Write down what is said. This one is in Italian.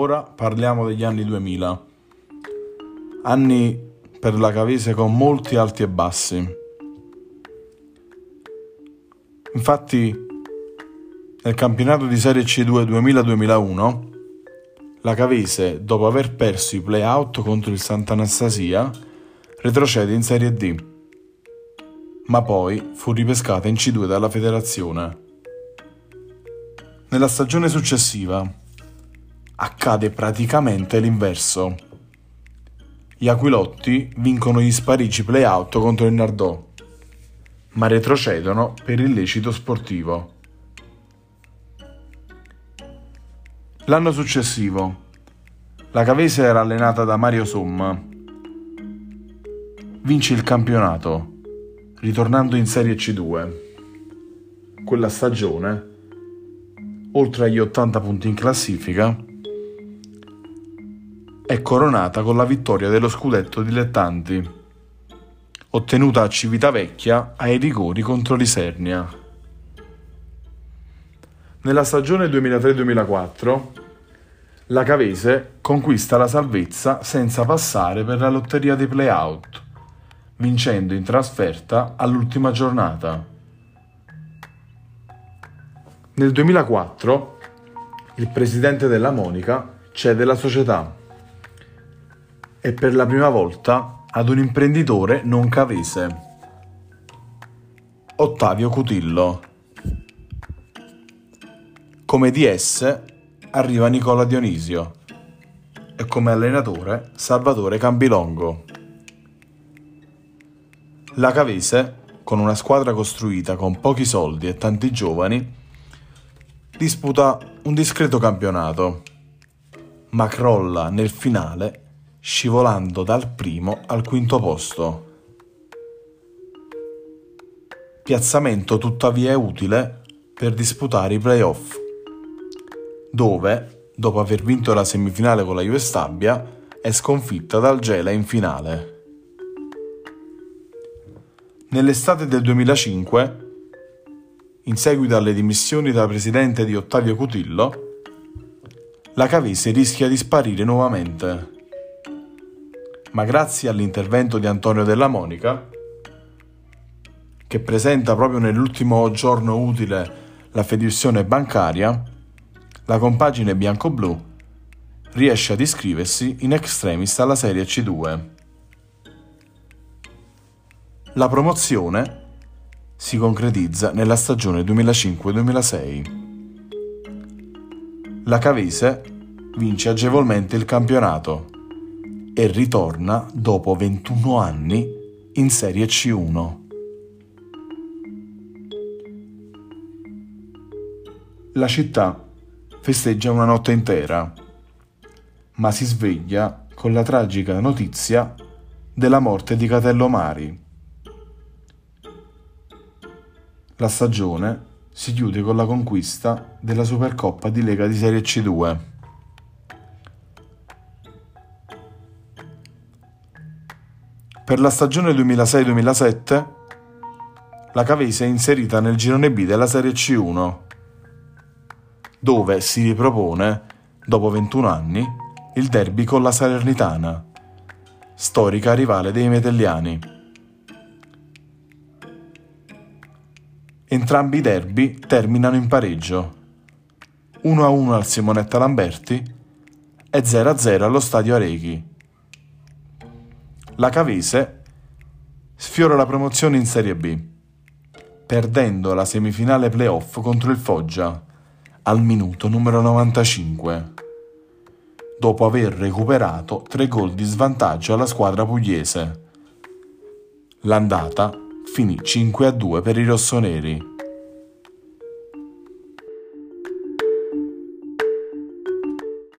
Ora parliamo degli anni 2000. Anni per la Cavese con molti alti e bassi. Infatti, nel campionato di Serie C2 2000-2001, la Cavese, dopo aver perso i play-out contro il Sant'Anastasia, retrocede in Serie D, ma poi fu ripescata in C2 dalla federazione. Nella stagione successiva accade praticamente l'inverso. Gli Aquilotti vincono gli sparigi play-out contro il Nardò, ma retrocedono per illecito sportivo. L'anno successivo, la Cavese era allenata da Mario Somma. Vince il campionato, ritornando in Serie C2. Quella stagione, oltre agli 80 punti in classifica, è coronata con la vittoria dello scudetto dilettanti, ottenuta a Civitavecchia ai rigori contro l'Isernia. Nella stagione 2003-2004 la Cavese conquista la salvezza senza passare per la lotteria dei play-out, vincendo in trasferta all'ultima giornata. Nel 2004 il presidente della Monica cede la società e per la prima volta ad un imprenditore non cavese, Ottavio Cutillo. Come DS arriva Nicola Dionisio e come allenatore Salvatore Cambilongo. La Cavese, con una squadra costruita con pochi soldi e tanti giovani, disputa un discreto campionato, ma crolla nel finale scivolando dal primo al quinto posto. Piazzamento tuttavia utile per disputare i playoff dove, dopo aver vinto la semifinale con la Juve Stabia, è sconfitta dal Gela in finale. Nell'estate del 2005, in seguito alle dimissioni da presidente di Ottavio Cutillo, la Cavese rischia di sparire nuovamente. Ma grazie all'intervento di Antonio Della Monica, che presenta proprio nell'ultimo giorno utile la fedizione bancaria, la compagine bianco-blu riesce ad iscriversi in extremis alla Serie C2. La promozione si concretizza nella stagione 2005-2006. La Cavese vince agevolmente il campionato e ritorna dopo 21 anni in Serie C1. La città festeggia una notte intera, ma si sveglia con la tragica notizia della morte di Catello Mari. La stagione si chiude con la conquista della Supercoppa di Lega di Serie C2. Per la stagione 2006-2007 la Cavese è inserita nel girone B della Serie C1 dove si ripropone, dopo 21 anni, il derby con la Salernitana, storica rivale dei Metelliani. Entrambi i derby terminano in pareggio, 1-1 al Simonetta Lamberti e 0-0 allo Stadio Arechi. La Cavese sfiora la promozione in Serie B, perdendo la semifinale playoff contro il Foggia al minuto numero 95, dopo aver recuperato tre gol di svantaggio alla squadra pugliese. L'andata finì 5 a 2 per i rossoneri.